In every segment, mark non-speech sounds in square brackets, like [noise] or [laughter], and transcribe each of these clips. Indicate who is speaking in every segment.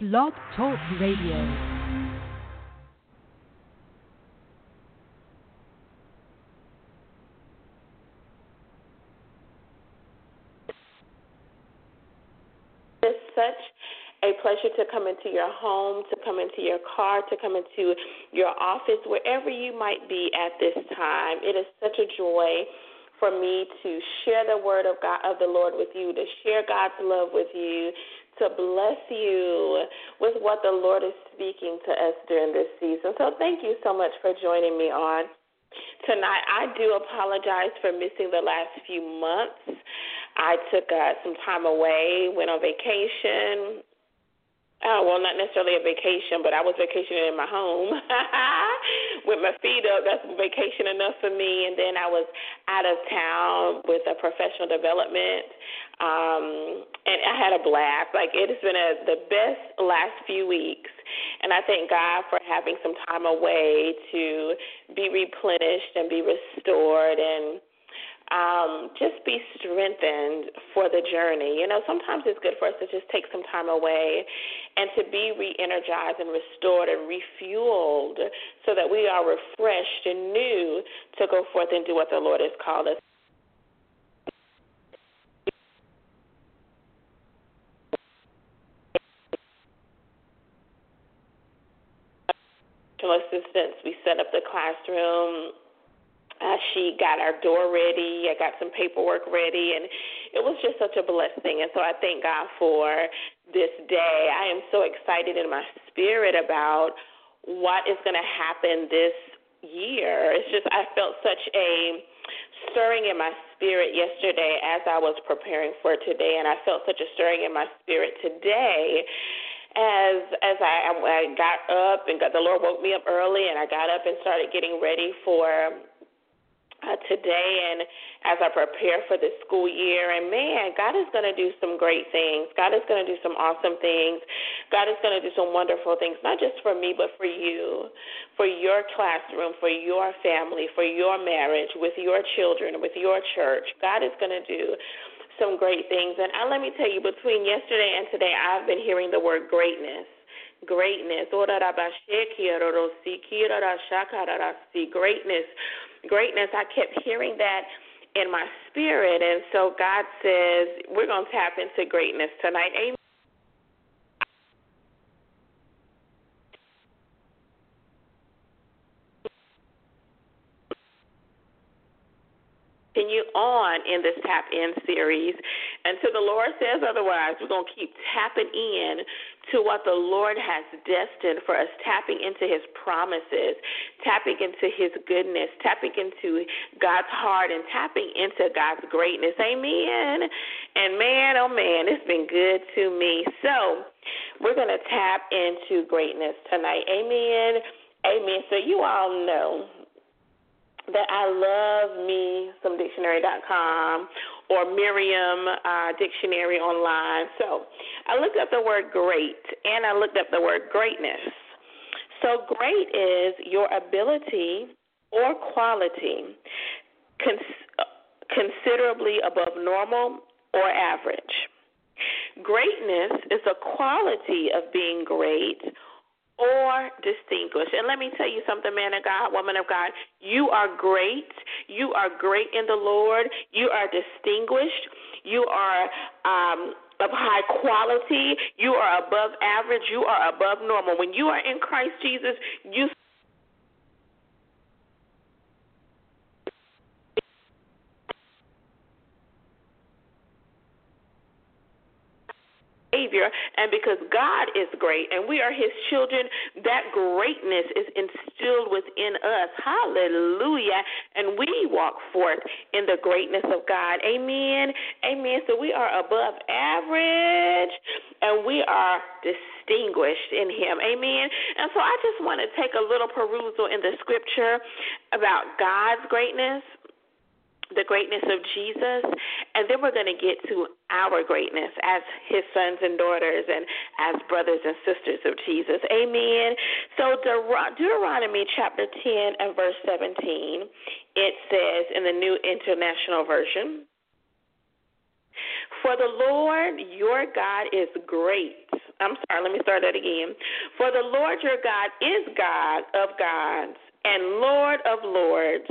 Speaker 1: Blog Talk Radio.
Speaker 2: It's such a pleasure to come into your home, to come into your car, to come into your office, wherever you might be at this time. It is such a joy for me to share the word of God of the Lord with you, to share God's love with you, to bless you with what the Lord is speaking to us during this season. So thank you so much for joining me on tonight. I do apologize for missing the last few months. I took uh, some time away, went on vacation, Oh, well, not necessarily a vacation, but I was vacationing in my home [laughs] with my feet up. That's vacation enough for me. And then I was out of town with a professional development, um, and I had a blast. Like it has been a, the best last few weeks, and I thank God for having some time away to be replenished and be restored and um, just be strengthened for the journey. You know, sometimes it's good for us to just take some time away and to be re energized and restored and refueled so that we are refreshed and new to go forth and do what the Lord has called us. Assistance. We set up the classroom uh, she got our door ready. I got some paperwork ready, and it was just such a blessing. And so I thank God for this day. I am so excited in my spirit about what is going to happen this year. It's just I felt such a stirring in my spirit yesterday as I was preparing for today, and I felt such a stirring in my spirit today as as I, I got up and got the Lord woke me up early, and I got up and started getting ready for uh, today and as I prepare for the school year. And man, God is going to do some great things. God is going to do some awesome things. God is going to do some wonderful things, not just for me, but for you, for your classroom, for your family, for your marriage, with your children, with your church. God is going to do some great things. And I, uh, let me tell you, between yesterday and today, I've been hearing the word greatness greatness. Greatness greatness, I kept hearing that in my spirit. And so God says, we're going to tap into greatness tonight. Amen. Continue on in this tap in series until the Lord says otherwise. We're going to keep tapping in to what the Lord has destined for us, tapping into His promises, tapping into His goodness, tapping into God's heart, and tapping into God's greatness. Amen. And man, oh man, it's been good to me. So we're going to tap into greatness tonight. Amen. Amen. So you all know that I love me some dictionary.com or Merriam uh, Dictionary online. So I looked up the word great and I looked up the word greatness. So great is your ability or quality cons- considerably above normal or average. Greatness is a quality of being great or distinguished. And let me tell you something, man of God, woman of God. You are great. You are great in the Lord. You are distinguished. You are um, of high quality. You are above average. You are above normal. When you are in Christ Jesus, you Savior, and because God is great and we are His children, that greatness is instilled within us. Hallelujah. And we walk forth in the greatness of God. Amen. Amen. So we are above average and we are distinguished in Him. Amen. And so I just want to take a little perusal in the scripture about God's greatness the greatness of Jesus, and then we're going to get to our greatness as his sons and daughters and as brothers and sisters of Jesus. Amen. So, Deuteronomy chapter 10 and verse 17, it says in the New International Version, For the Lord your God is great. I'm sorry, let me start that again. For the Lord your God is God of gods and Lord of lords,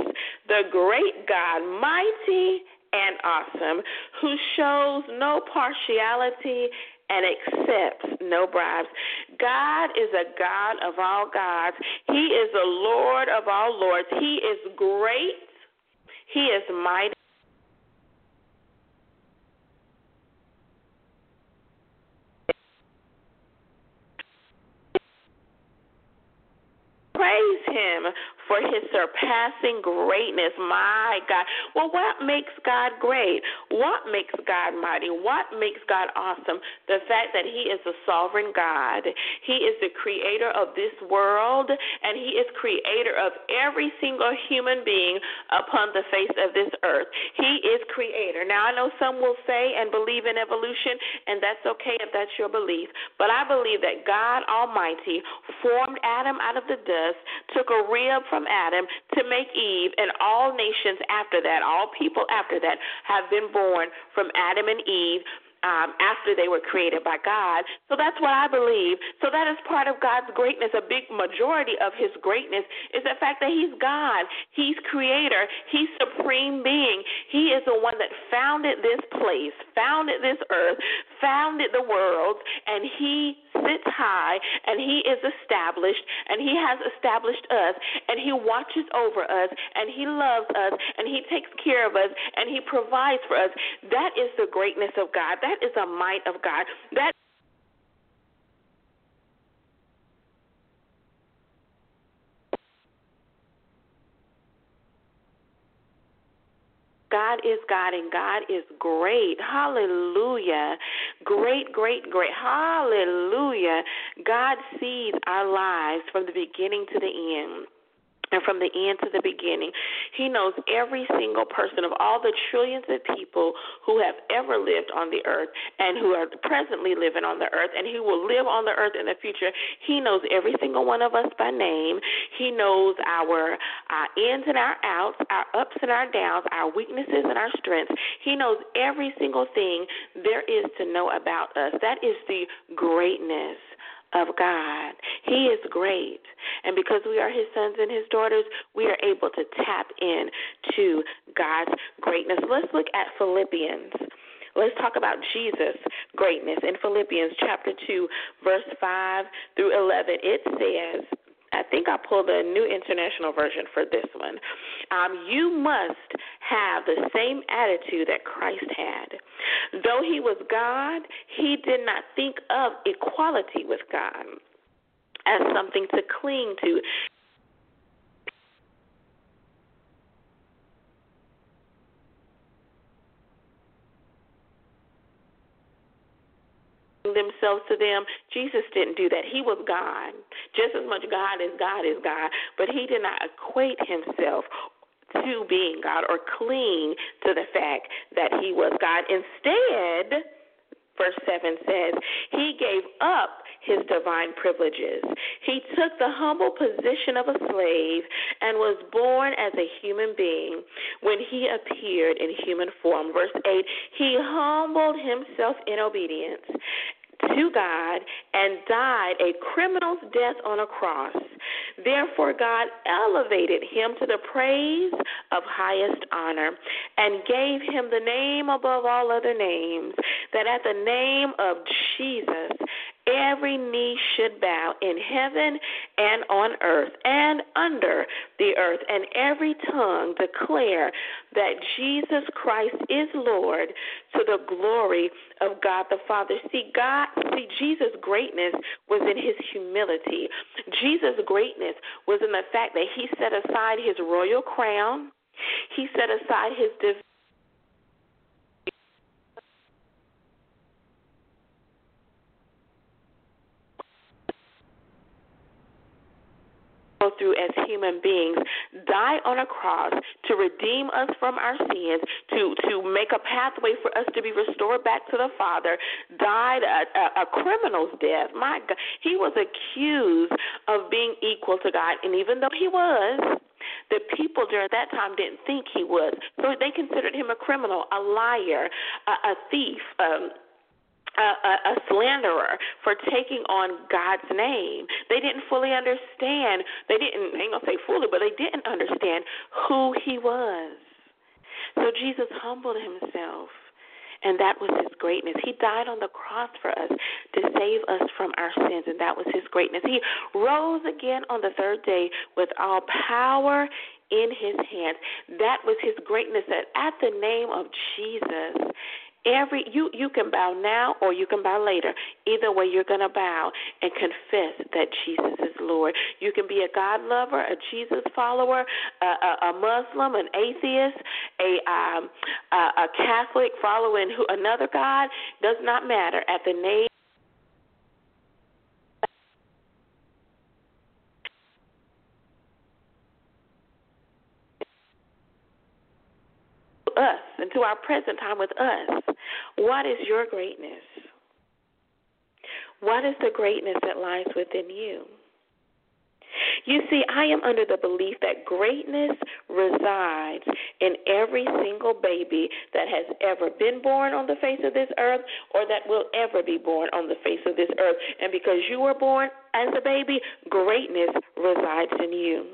Speaker 2: the great God, mighty and awesome, who shows no partiality and accepts no bribes. God is a God of all gods. He is the Lord of all lords. He is great. He is mighty. Praise him for his surpassing greatness. My God. Well, what makes God great? What makes God mighty? What makes God awesome? The fact that he is a sovereign God. He is the creator of this world, and he is creator of every single human being upon the face of this earth. He is creator. Now, I know some will say and believe in evolution, and that's okay if that's your belief, but I believe that God Almighty formed Adam out of the dust, took a rib from Um, Adam to make Eve, and all nations after that, all people after that, have been born from Adam and Eve um, after they were created by God. So that's what I believe. So that is part of God's greatness. A big majority of His greatness is the fact that He's God, He's Creator, He's Supreme Being. He is the one that founded this place, founded this earth, founded the world, and He sits high and He is established, and He has established us, and He watches over us, and He loves us, and He takes care of us, and He provides for us. That is the greatness of God. That is a might of God. That God is God and God is great. Hallelujah. Great, great, great. Hallelujah. God sees our lives from the beginning to the end and from the end to the beginning. He knows every single person of all the trillions of people who have ever lived on the earth and who are presently living on the earth and who will live on the earth in the future. He knows every single one of us by name. He knows our, our ins and our outs, our ups and our downs, our weaknesses and our strengths. He knows every single thing there is to know about us. That is the greatness of God. He is great. And because we are his sons and his daughters, we are able to tap in to God's greatness. Let's look at Philippians. Let's talk about Jesus' greatness in Philippians chapter 2, verse 5 through 11. It says, I think I pulled the New International Version for this one. Um, you must have the same attitude that Christ had. Though he was God, he did not think of equality with God as something to cling to. Themselves to them. Jesus didn't do that. He was God. Just as much God as God is God, but he did not equate himself to being God or cling to the fact that he was God. Instead, verse 7 says, He gave up his divine privileges. He took the humble position of a slave and was born as a human being when he appeared in human form. Verse 8 He humbled himself in obedience to God and died a criminal's death on a cross. Therefore, God elevated him to the praise of highest honor and gave him the name above all other names, that at the name of Jesus every knee should bow in heaven and on earth and under the earth, and every tongue declare that Jesus Christ is Lord to the glory of God the Father. See, God, see, Jesus' greatness was in his humility. Jesus' greatness was in the fact that he set aside his royal crown, he set aside his divinity go through as human beings, die on a cross to redeem us from our sins, to to make a pathway for us to be restored back to the Father, died a, a, a criminal's death. My God, he was accused of being equal to God, and even though he was, the people during that time didn't think he was. So they considered him a criminal, a liar, a, a thief, um, a, a, a slanderer for taking on God's name. They didn't fully understand. They didn't, I ain't gonna say fully, but they didn't understand who he was. So Jesus humbled himself. And that was his greatness. He died on the cross for us to save us from our sins, and that was his greatness. He rose again on the third day with all power in his hands. That was his greatness. That at the name of Jesus, every you you can bow now or you can bow later. Either way you're going to bow and confess that jesus is lord. You can be a god lover a jesus follower a, a, a muslim an atheist a um a, a catholic following who another god does not matter. At the name us and to our present time with us. What is your greatness? What is the greatness that lies within you? You see, I am under the belief that greatness resides in every single baby that has ever been born on the face of this earth or that will ever be born on the face of this earth. And because you were born as a baby, greatness resides in you.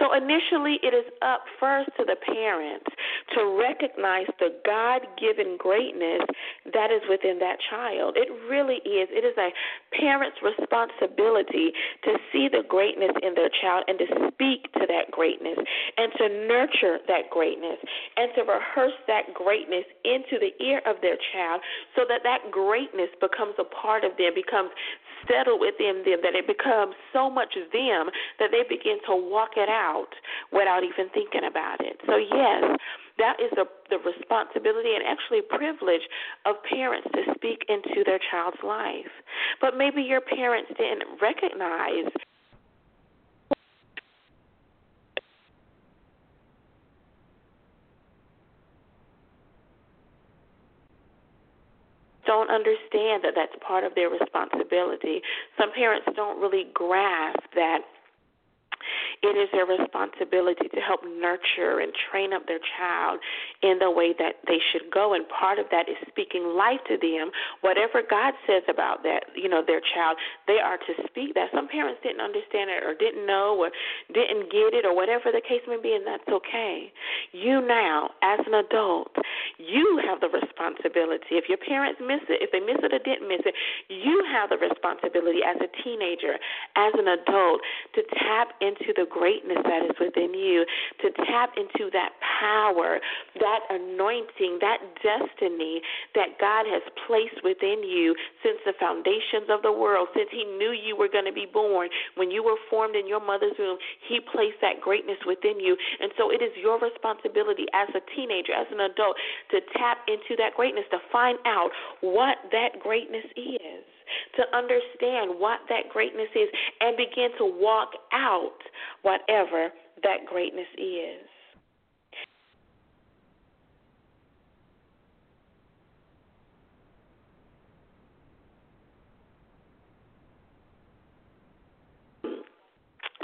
Speaker 2: So initially, it is up first to the parents to recognize the God given greatness that is within that child. It really is. It is a parent's responsibility to see the greatness in their child and to speak to that greatness and to nurture that greatness and to rehearse that greatness into the ear of their child so that that greatness becomes a part of them, becomes settled within them, that it becomes so much them that they begin to walk it out without even thinking about it. So, yes, that is the, the responsibility and actually privilege of parents to speak into their child's life. But maybe your parents didn't recognize don't understand that that's part of their responsibility. Some parents don't really grasp that it is their responsibility to help nurture and train up their child in the way that they should go. And part of that is speaking life to them. Whatever God says about that, you know, their child, they are to speak that. Some parents didn't understand it or didn't know or didn't get it or whatever the case may be, and that's okay. You now, as an adult, you have the responsibility. If your parents miss it, if they miss it or didn't miss it, you have the responsibility as a teenager, as an adult, to tap into the greatness that is within you, to tap into that power, that anointing, that destiny that God has placed within you since the foundations of the world, since He knew you were going to be born. When you were formed in your mother's womb, He placed that greatness within you. And so it is your responsibility as a teenager, as an adult, to tap into that greatness, to find out what that greatness is to understand what that greatness is and begin to walk out whatever that greatness is.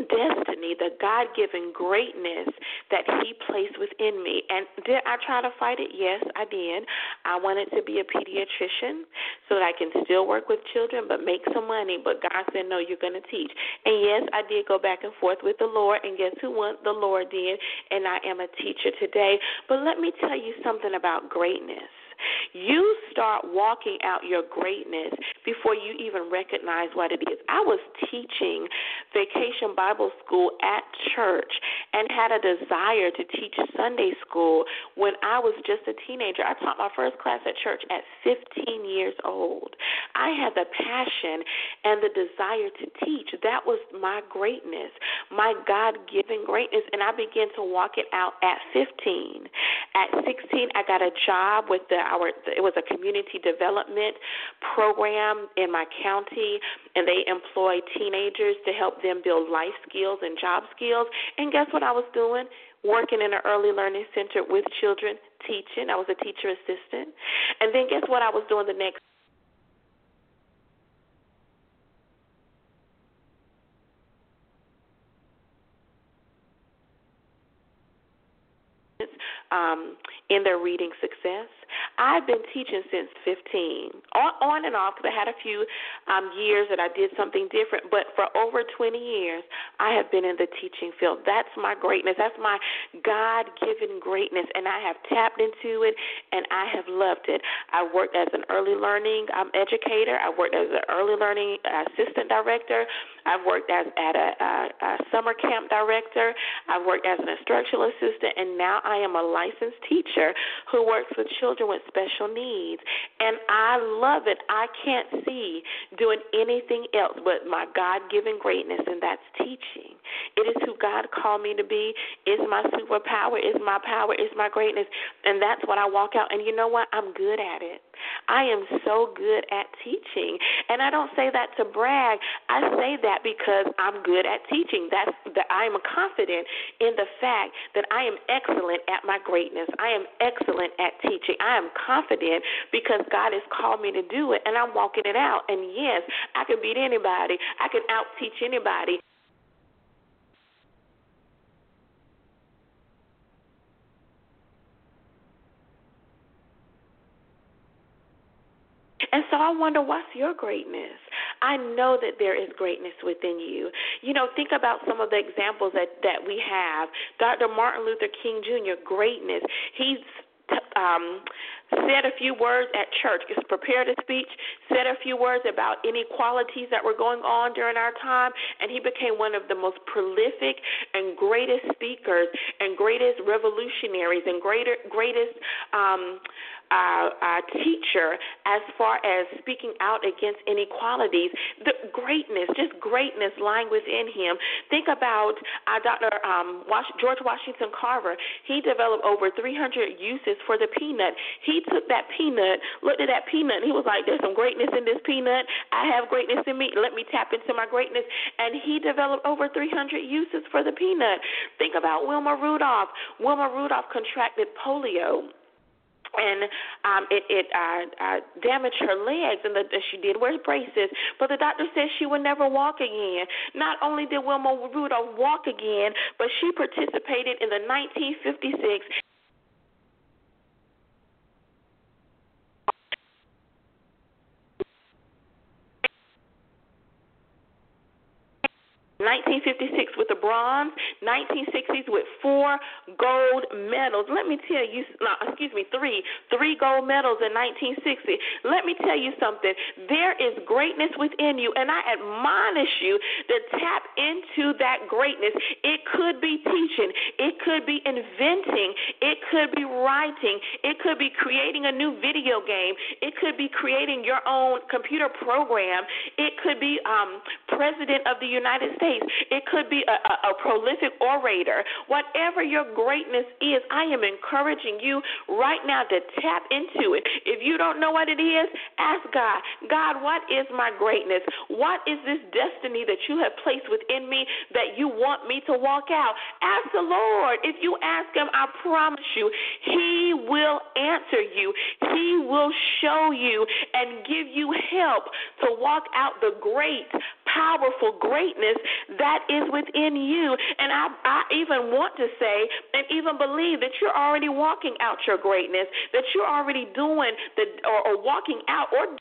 Speaker 2: Destiny, the God given greatness that He placed within me. And did I try to fight it? Yes, I did. I wanted to be a pediatrician so that I can still work with children but make some money. But God said, no, you're going to teach. And yes, I did go back and forth with the Lord. And guess who won? The Lord did. And I am a teacher today. But let me tell you something about greatness. You start walking out your greatness before you even recognize what it is. I was teaching vacation Bible school at church and had a desire to teach Sunday school when I was just a teenager. I taught my first class at church at 15 years old. I had the passion and the desire to teach. That was my greatness, my God given greatness, and I began to walk it out at 15. At 16, I got a job with the our it was a community development program in my county, and they employ teenagers to help them build life skills and job skills. And guess what I was doing? Working in an early learning center with children, teaching. I was a teacher assistant. And then guess what I was doing the next um, in their reading success. I've been teaching since 15, on, and off, because I had a few um, years that I did something different. But for over 20 years, I have been in the teaching field. That's my greatness. That's my God given greatness. And I have tapped into it and I have loved it. I worked as an early learning um, educator, I worked as an early learning assistant director. I've worked as at a, a, a summer camp director. I've worked as an instructional assistant, and now I am a licensed teacher who works with children with special needs. And I love it. I can't see doing anything else but my God given greatness, and that's teaching. It is who God called me to be. Is my superpower, is my power, is my greatness. And that's what I walk out. And you know what? I'm good at it. I am so good at teaching. And I don't say that to brag. I say that because I'm good at teaching. That's that I am confident in the fact that I am excellent at my greatness. I am excellent at teaching. I am confident because God has called me to do it and I'm walking it out. And yes, I can beat anybody. I can out teach anybody. And so I wonder what's your greatness? I know that there is greatness within you. You know, think about some of the examples that that we have. Dr. Martin Luther King Jr. greatness. He's um, said a few words at church, just prepared a speech, said a few words about inequalities that were going on during our time, and he became one of the most prolific and greatest speakers and greatest revolutionaries and greater greatest um, uh, uh, teacher as far as speaking out against inequalities. The greatness, just greatness lying within him. Think about uh, Dr. Um, George Washington Carver. He developed over 300 uses for the peanut. He took that peanut, looked at that peanut, and he was like, "There's some greatness in this peanut. I have greatness in me. Let me tap into my greatness." And he developed over 300 uses for the peanut. Think about Wilma Rudolph. Wilma Rudolph contracted polio and um, it, it uh, uh, damaged her legs, and the, she did wear braces. But the doctor said she would never walk again. Not only did Wilma Rudolph walk again, but she participated in the 1956 1956 with the bronze, 1960s with four gold medals. Let me tell you, no, excuse me, three, three gold medals in 1960. Let me tell you something. There is greatness within you, and I admonish you to tap into that greatness. It could be teaching, it could be inventing, it could be writing, it could be creating a new video game, it could be creating your own computer program, it could be um, president of the United States space. It could be a, a, a prolific orator. Whatever your greatness is, I am encouraging you right now to tap into it. If you don't know what it is, ask God, God, what is my greatness? What is this destiny that you have placed within me that you want me to walk out? Ask the Lord. If you ask Him, I promise you, He will answer you. He will show you and give you help to walk out the great, powerful greatness that is within you. And I, I even want to say and even believe that you're already walking out your greatness, that you're already doing the or, or walking out or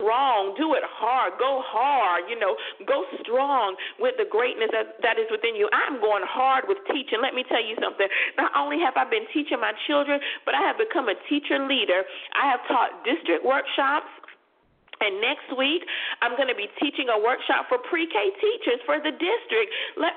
Speaker 2: wrong, Do it hard. Go hard. You know, go strong with the greatness that, that is within you. I'm going hard with teaching. Let me tell you something. Not only have I been teaching my children, but I have become a teacher leader. I have taught district workshops. And next week, I'm going to be teaching a workshop for pre K teachers for the district.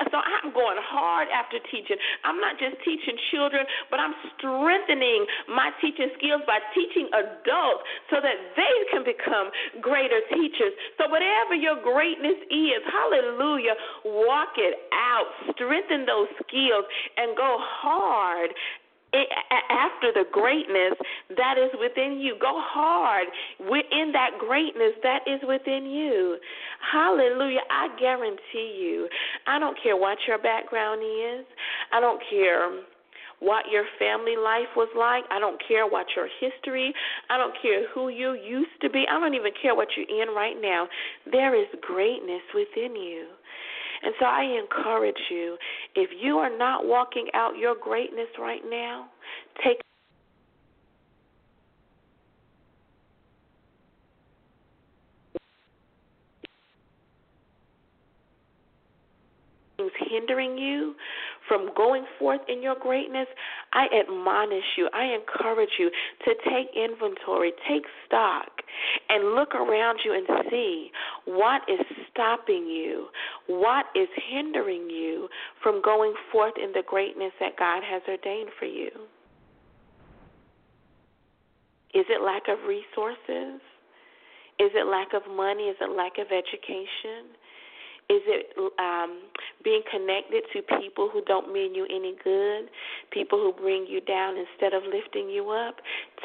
Speaker 2: So I'm going hard after teaching. I'm not just teaching children, but I'm strengthening my teaching skills by teaching adults so that they can become greater teachers. So, whatever your greatness is, hallelujah, walk it out, strengthen those skills, and go hard after the greatness that is within you. Go hard within that greatness that is within you. Hallelujah. I guarantee you, I don't care what your background is, I don't care what your family life was like. I don't care what your history. I don't care who you used to be. I don't even care what you're in right now. There is greatness within you. And so I encourage you if you are not walking out your greatness right now, take hindering you from going forth in your greatness, I admonish you, I encourage you to take inventory, take stock, and look around you and see what is stopping you, what is hindering you from going forth in the greatness that God has ordained for you. Is it lack of resources? Is it lack of money? Is it lack of education? Is it um, being connected to people who don't mean you any good, people who bring you down instead of lifting you up?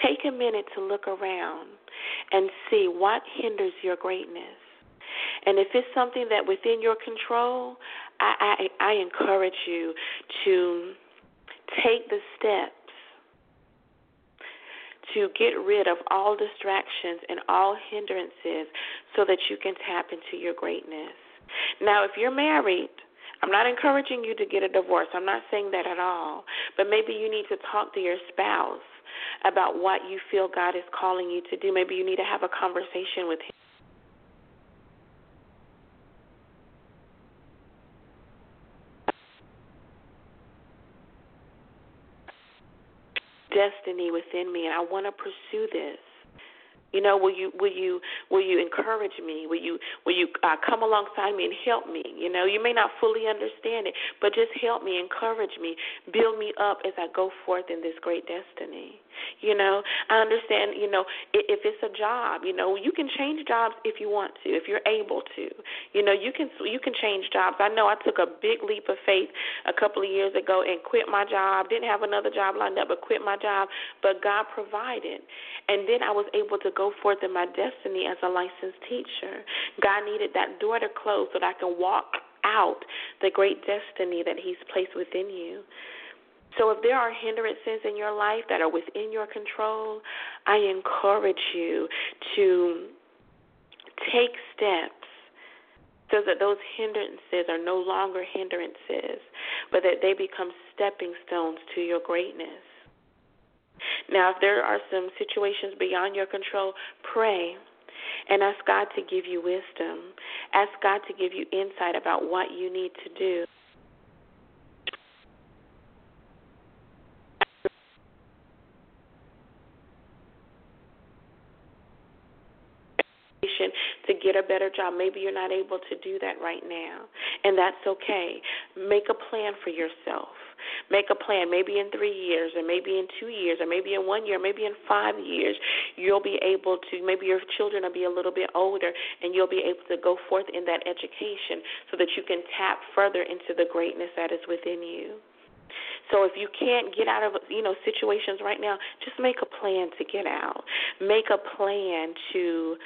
Speaker 2: Take a minute to look around and see what hinders your greatness. And if it's something that within your control, I, I, I encourage you to take the steps to get rid of all distractions and all hindrances so that you can tap into your greatness. Now, if you're married, I'm not encouraging you to get a divorce. I'm not saying that at all. But maybe you need to talk to your spouse about what you feel God is calling you to do. Maybe you need to have a conversation with him. Destiny within me, and I want to pursue this. You know, will you will you will you encourage me? Will you will you uh, come alongside me and help me? You know, you may not fully understand it, but just help me, encourage me, build me up as I go forth in this great destiny. You know, I understand. You know, if it's a job, you know, you can change jobs if you want to, if you're able to. You know, you can you can change jobs. I know I took a big leap of faith a couple of years ago and quit my job. Didn't have another job lined up, but quit my job. But God provided, and then I was able to go forth in my destiny as a licensed teacher. God needed that door to close so that I can walk out the great destiny that He's placed within you. So if there are hindrances in your life that are within your control, I encourage you to take steps so that those hindrances are no longer hindrances, but that they become stepping stones to your greatness. Now, if there are some situations beyond your control, pray and ask God to give you wisdom. Ask God to give you insight about what you need to do. to get a better job. Maybe you're not able to do that right now, and that's okay. Make a plan for yourself. Make a plan. Maybe in three years, or maybe in two years, or maybe in one year, maybe in five years, you'll be able to. Maybe your children will be a little bit older, and you'll be able to go forth in that education so that you can tap further into the greatness that is within you. So if you can't get out of you know situations right now, just make a plan to get out. Make a plan to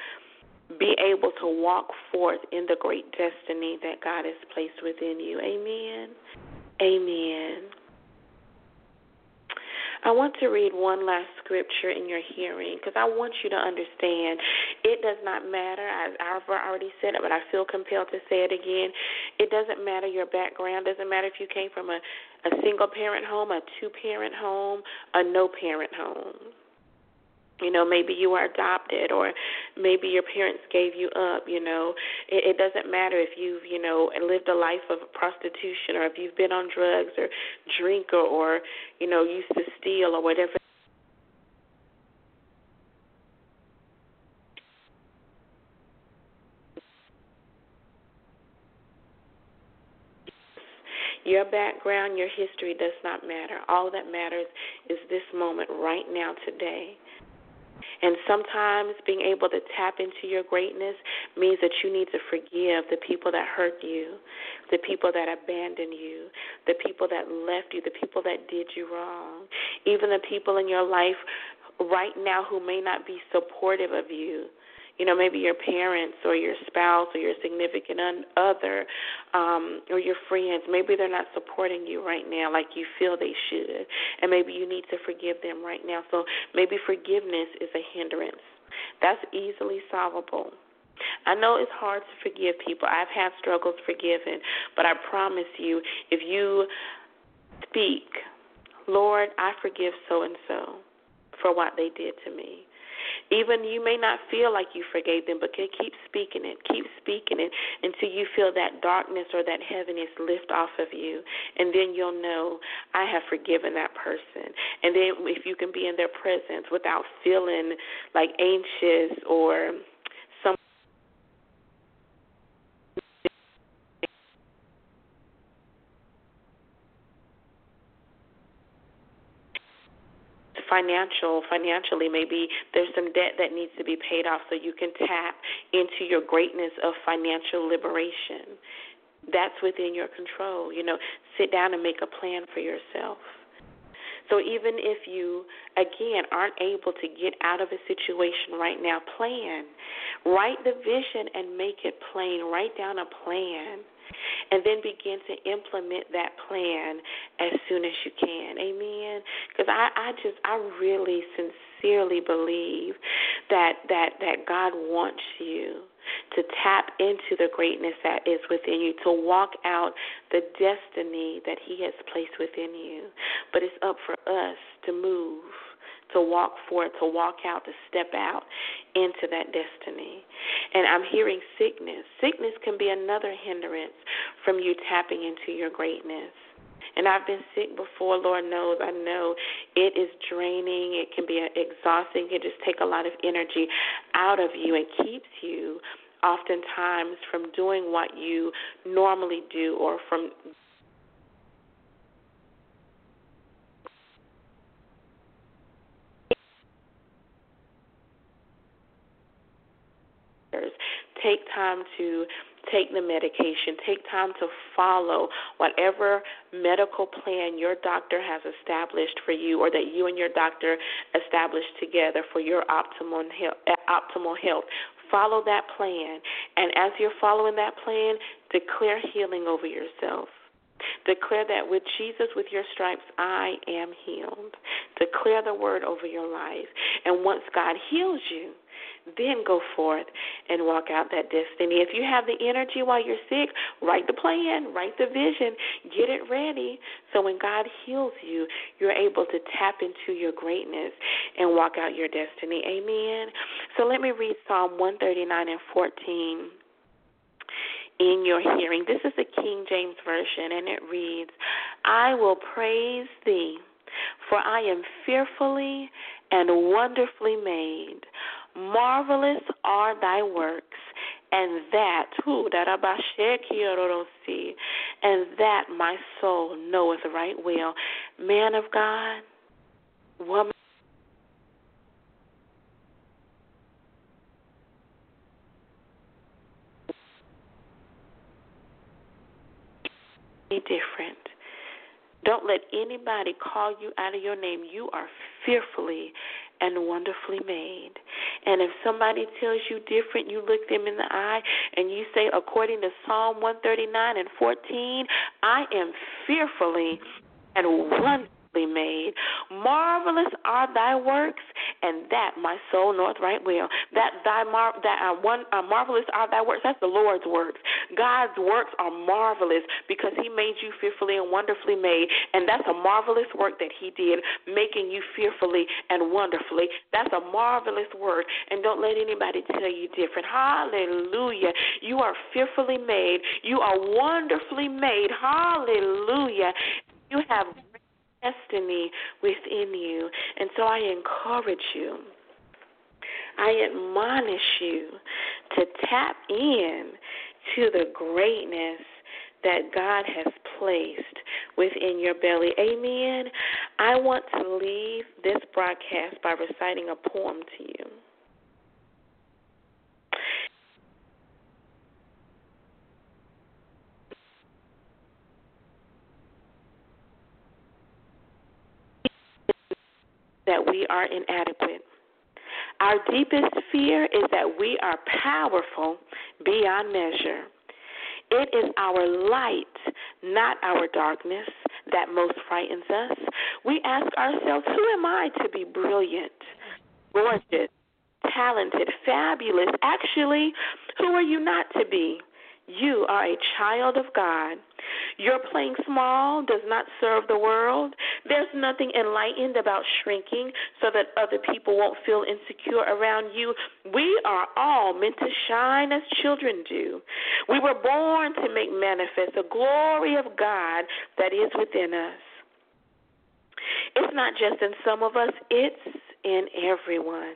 Speaker 2: be able to walk forth in the great destiny that God has placed within you. Amen. Amen. I want to read one last scripture in your hearing because I want you to understand it does not matter. I, I've already said it, but I feel compelled to say it again. It doesn't matter your background. It doesn't matter if you came from a, a single parent home, a two parent home, a no parent home you know maybe you were adopted or maybe your parents gave you up you know it, it doesn't matter if you've you know lived a life of prostitution or if you've been on drugs or drink or, or you know used to steal or whatever Your background, your history does not matter. All that matters is this moment right now, today. And sometimes being able to tap into your greatness means that you need to forgive the people that hurt you, the people that abandoned you, the people that left you, the people that did you wrong, even the people in your life right now who may not be supportive of you. You know, maybe your parents or your spouse or your significant other um, or your friends, maybe they're not supporting you right now like you feel they should. And maybe you need to forgive them right now. So maybe forgiveness is a hindrance. That's easily solvable. I know it's hard to forgive people. I've had struggles forgiving, but I promise you, if you speak, Lord, I forgive so and so for what they did to me. Even you may not feel like you forgave them, but keep speaking it. Keep speaking it until you feel that darkness or that heaviness lift off of you. And then you'll know, I have forgiven that person. And then if you can be in their presence without feeling like anxious or financial financially maybe there's some debt that needs to be paid off so you can tap into your greatness of financial liberation. That's within your control you know. Sit down and make a plan for yourself so even if you, again, aren't able to get out of a situation right now, plan. Write the vision and make it plain. Write down a plan and then begin to implement that plan as soon as you can. Amen. Because I, I just I really sincerely believe that that that God wants you to tap into the greatness that is within you, to walk out the destiny that He has placed within you. But it's up for us to move to walk forth, to walk out, to step out into that destiny. And I'm hearing sickness. Sickness can be another hindrance from you tapping into your greatness. And I've been sick before, Lord knows. I know it is draining. It can be exhausting. It just take a lot of energy out of you and keeps you oftentimes from doing what you normally do or from Take time to take the medication. Take time to follow whatever medical plan your doctor has established for you or that you and your doctor established together for your optimal health, eh, optimal health. Follow that plan. And as you're following that plan, declare healing over yourself. Declare that with Jesus, with your stripes, I am healed. Declare the word over your life. And once God heals you, then go forth and walk out that destiny. If you have the energy while you're sick, write the plan, write the vision, get it ready. So when God heals you, you're able to tap into your greatness and walk out your destiny. Amen. So let me read Psalm 139 and 14 in your hearing. This is the King James Version, and it reads I will praise thee, for I am fearfully and wonderfully made. Marvelous are thy works, and that, who that and that my soul knoweth right well. Man of God, woman Be different. Don't let anybody call you out of your name. You are fearfully and wonderfully made. And if somebody tells you different, you look them in the eye and you say, according to Psalm 139 and 14, I am fearfully and wonderfully made. Marvelous are thy works, and that my soul knoweth right well. That thy mar- that uh, one uh, marvelous are thy works. That's the Lord's works. God's works are marvelous because He made you fearfully and wonderfully made, and that's a marvelous work that He did, making you fearfully and wonderfully. That's a marvelous work, and don't let anybody tell you different. Hallelujah! You are fearfully made. You are wonderfully made. Hallelujah! You have destiny within you. And so I encourage you, I admonish you to tap in to the greatness that God has placed within your belly. Amen. I want to leave this broadcast by reciting a poem to you. That we are inadequate. Our deepest fear is that we are powerful beyond measure. It is our light, not our darkness, that most frightens us. We ask ourselves, who am I to be brilliant, gorgeous, talented, fabulous? Actually, who are you not to be? You are a child of God. Your playing small does not serve the world. There's nothing enlightened about shrinking so that other people won't feel insecure around you. We are all meant to shine as children do. We were born to make manifest the glory of God that is within us. It's not just in some of us, it's in everyone.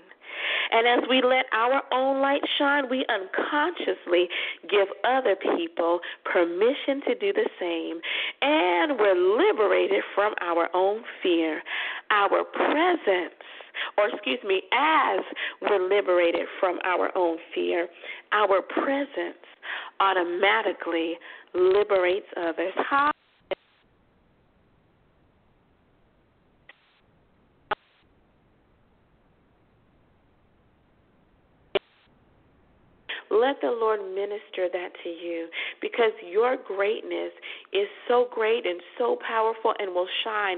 Speaker 2: And as we let our own light shine, we unconsciously give other people permission to do the same. And we're liberated from our own fear. Our presence or excuse me, as we're liberated from our own fear, our presence automatically liberates others. How Let the Lord minister that to you because your greatness is so great and so powerful and will shine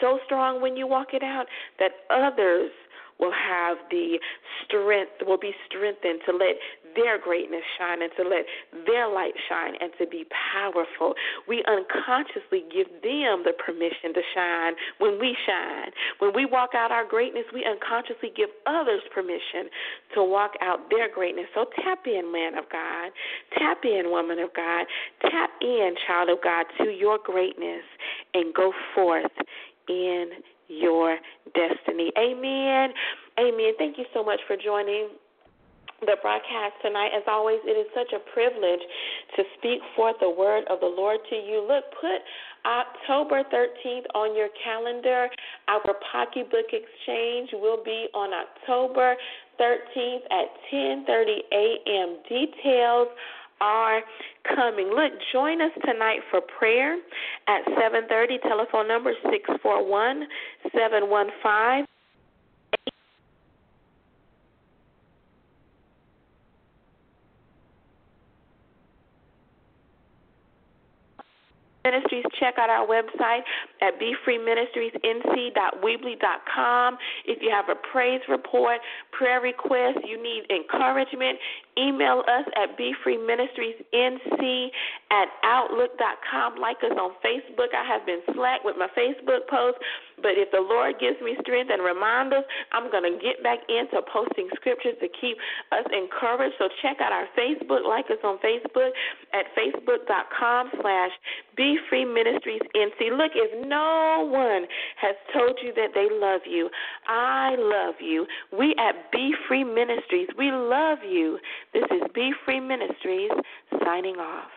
Speaker 2: so strong when you walk it out that others will have the strength, will be strengthened to let their greatness shine and to let their light shine and to be powerful. We unconsciously give them the permission to shine when we shine. When we walk out our greatness, we unconsciously give others permission to walk out their greatness. So tap in, man of God. Tap in, woman of God. Tap in, child of God, to your greatness and go forth in your destiny. Amen. Amen. Thank you so much for joining the broadcast tonight. As always, it is such a privilege to speak forth the word of the Lord to you. Look, put October 13th on your calendar. Our pocketbook exchange will be on October 13th at 10:30 a.m. Details are coming. Look, join us tonight for prayer at 7:30. Telephone number 641 715 Ministries, check out our website at BeFreeMinistriesNC.weebly.com. If you have a praise report, prayer request, you need encouragement, email us at BeFreeMinistriesNC at Outlook.com. Like us on Facebook. I have been slack with my Facebook posts, but if the Lord gives me strength and reminders, I'm going to get back into posting scriptures to keep us encouraged. So check out our Facebook. Like us on Facebook at Facebook.com slash be Free Ministries NC. Look, if no one has told you that they love you, I love you. We at Be Free Ministries, we love you. This is Be Free Ministries signing off.